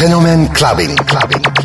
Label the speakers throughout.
Speaker 1: Phenomen Clubbing. clubbing.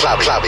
Speaker 1: club,
Speaker 2: club.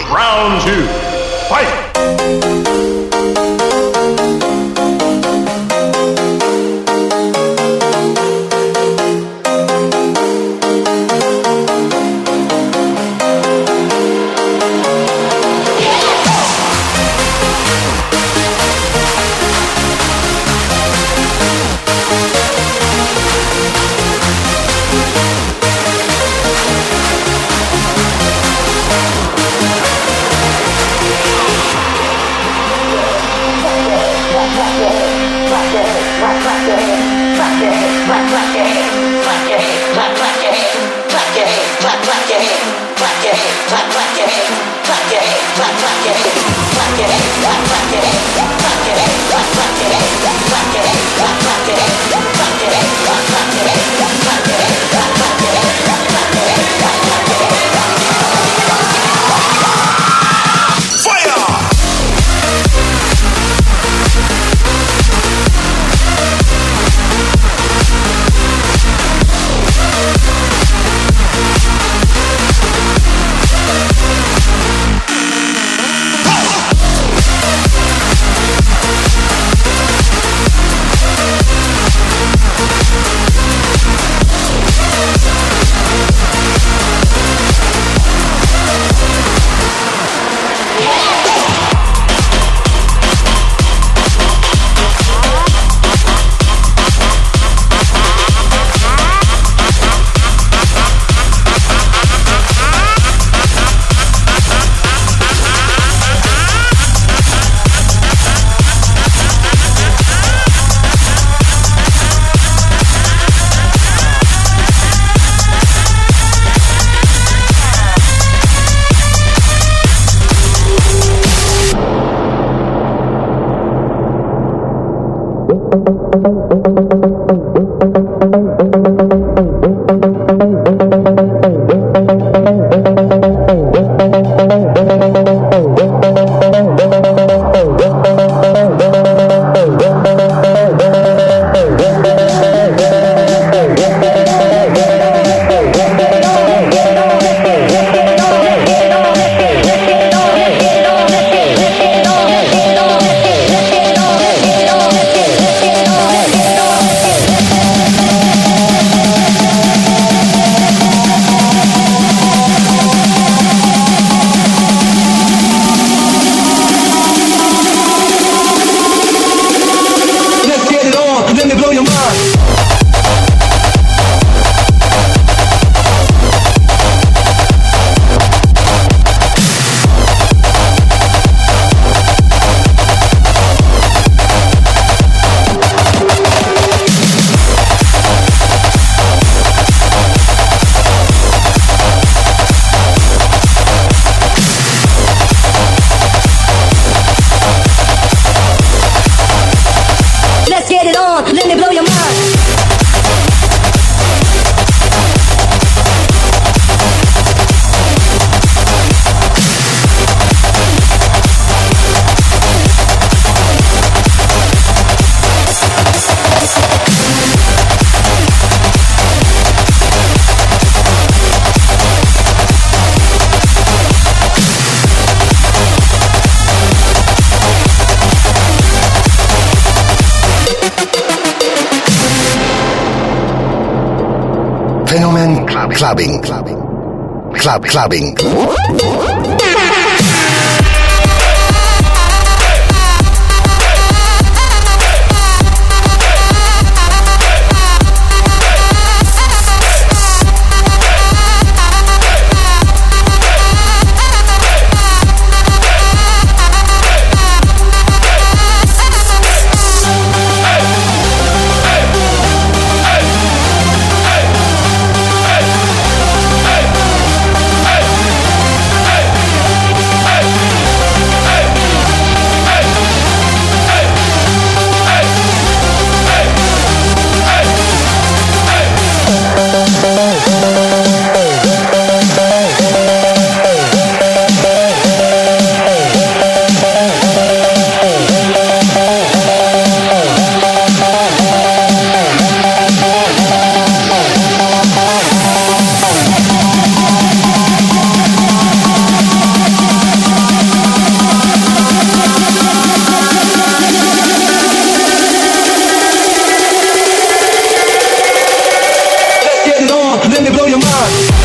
Speaker 1: clubbing, clubbing, club, clubbing.
Speaker 3: Let me
Speaker 2: then they blow your mind.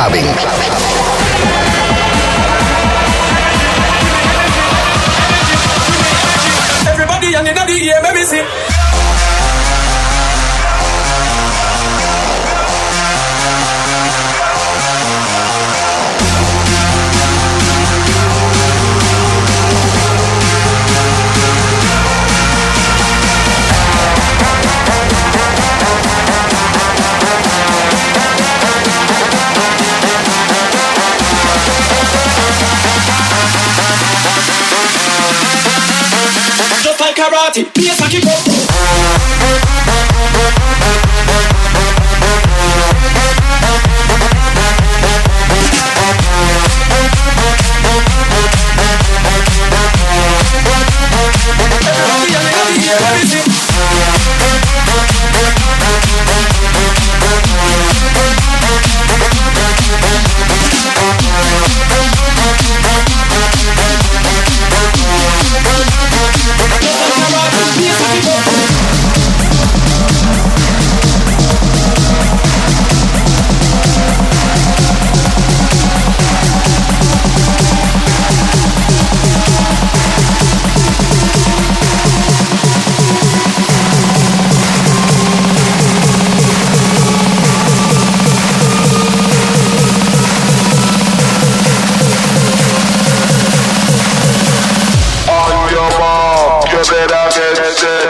Speaker 3: saben. party, a
Speaker 2: I keep up.
Speaker 4: that I
Speaker 2: can say.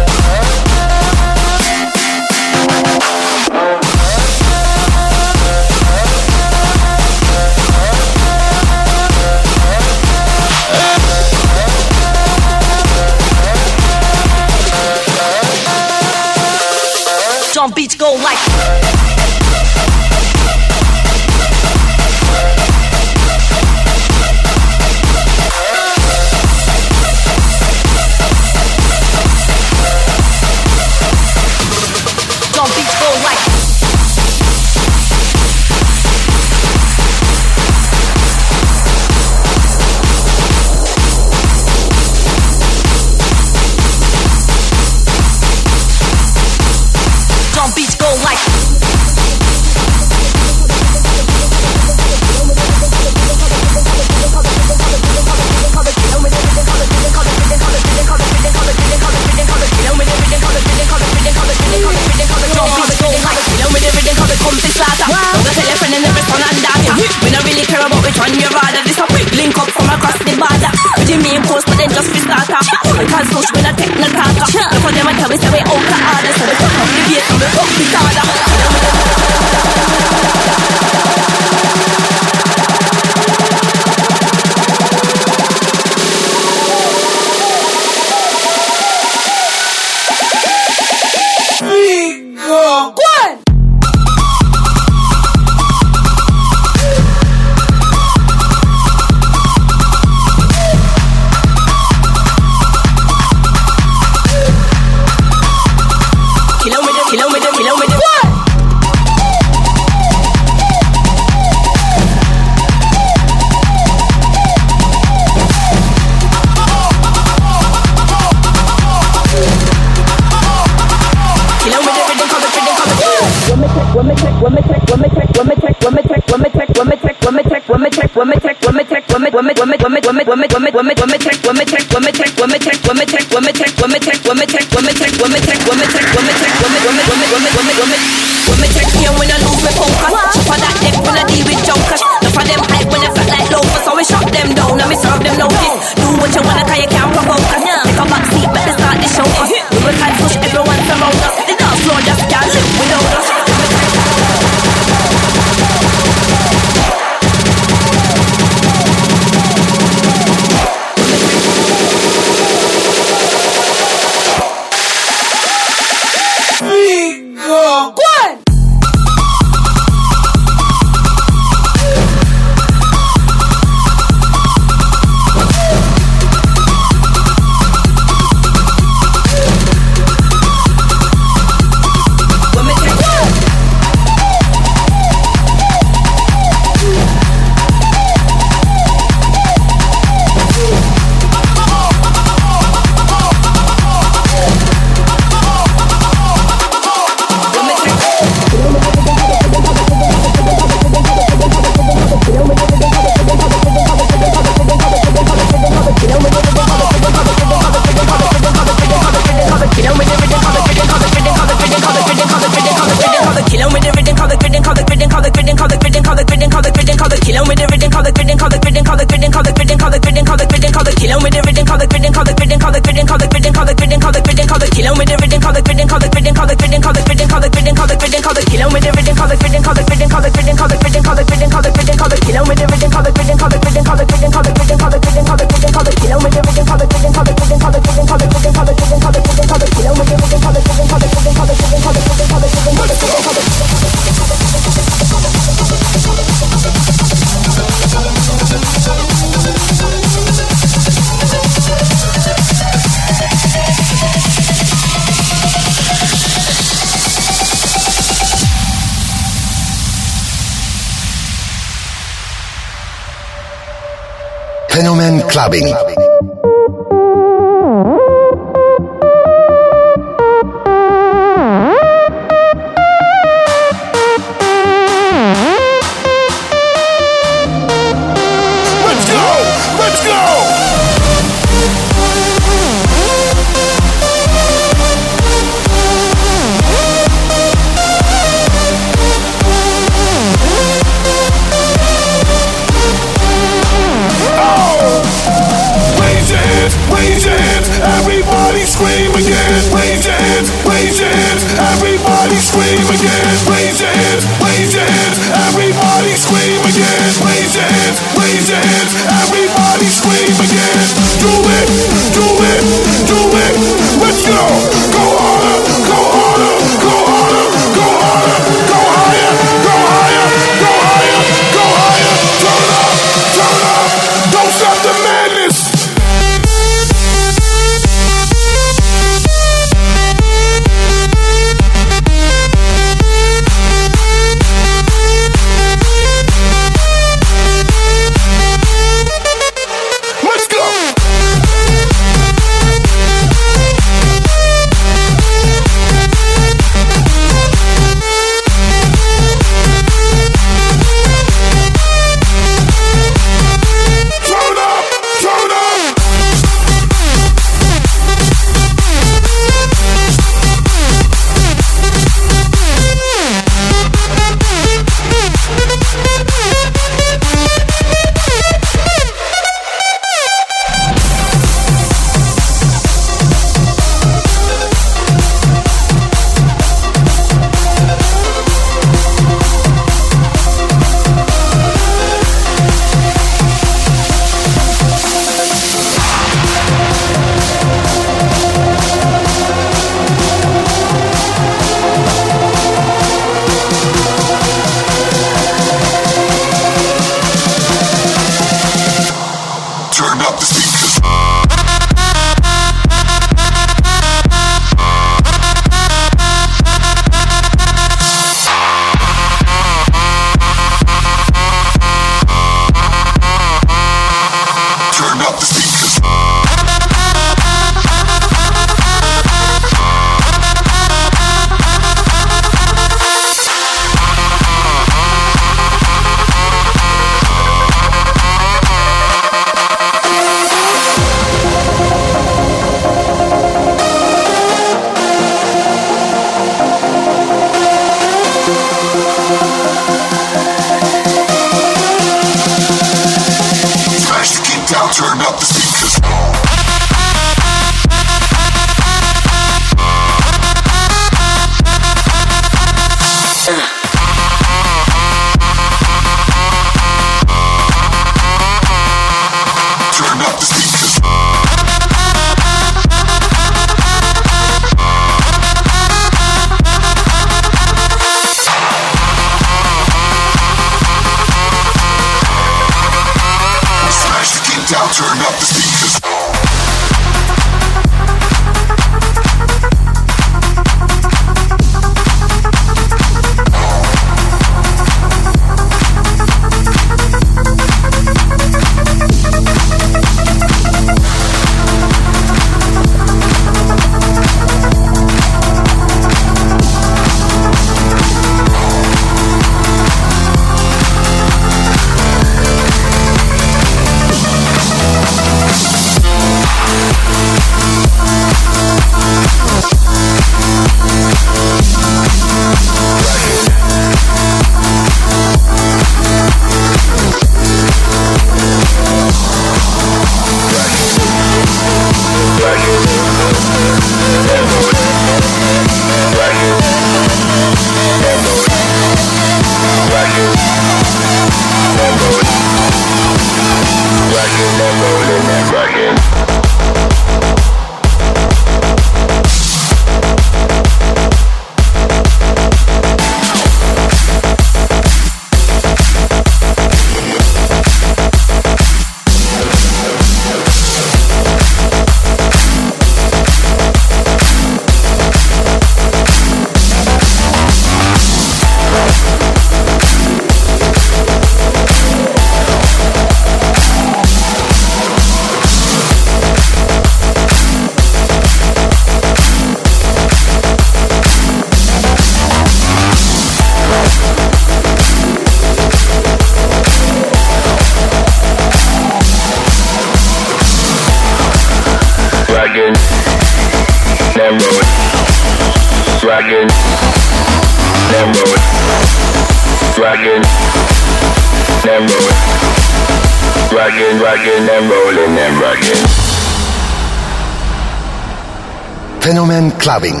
Speaker 1: clubbing.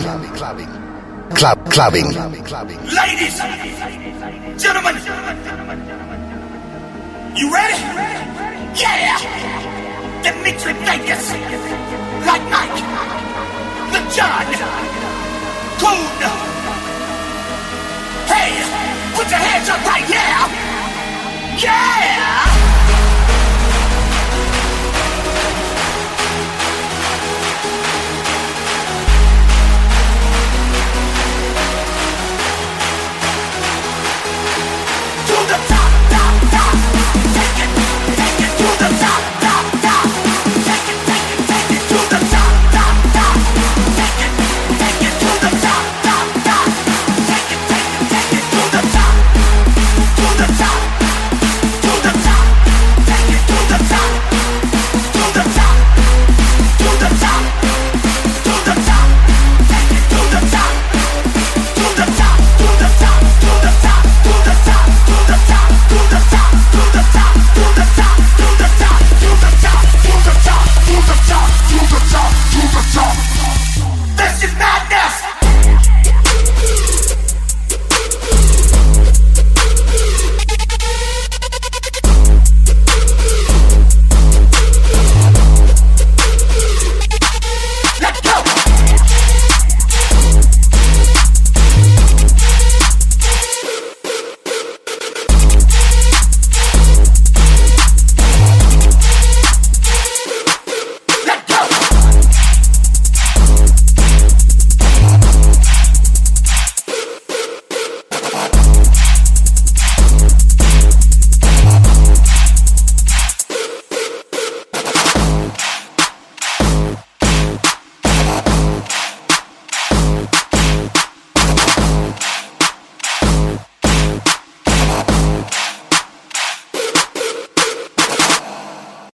Speaker 1: Club, clubbing.
Speaker 5: Ladies!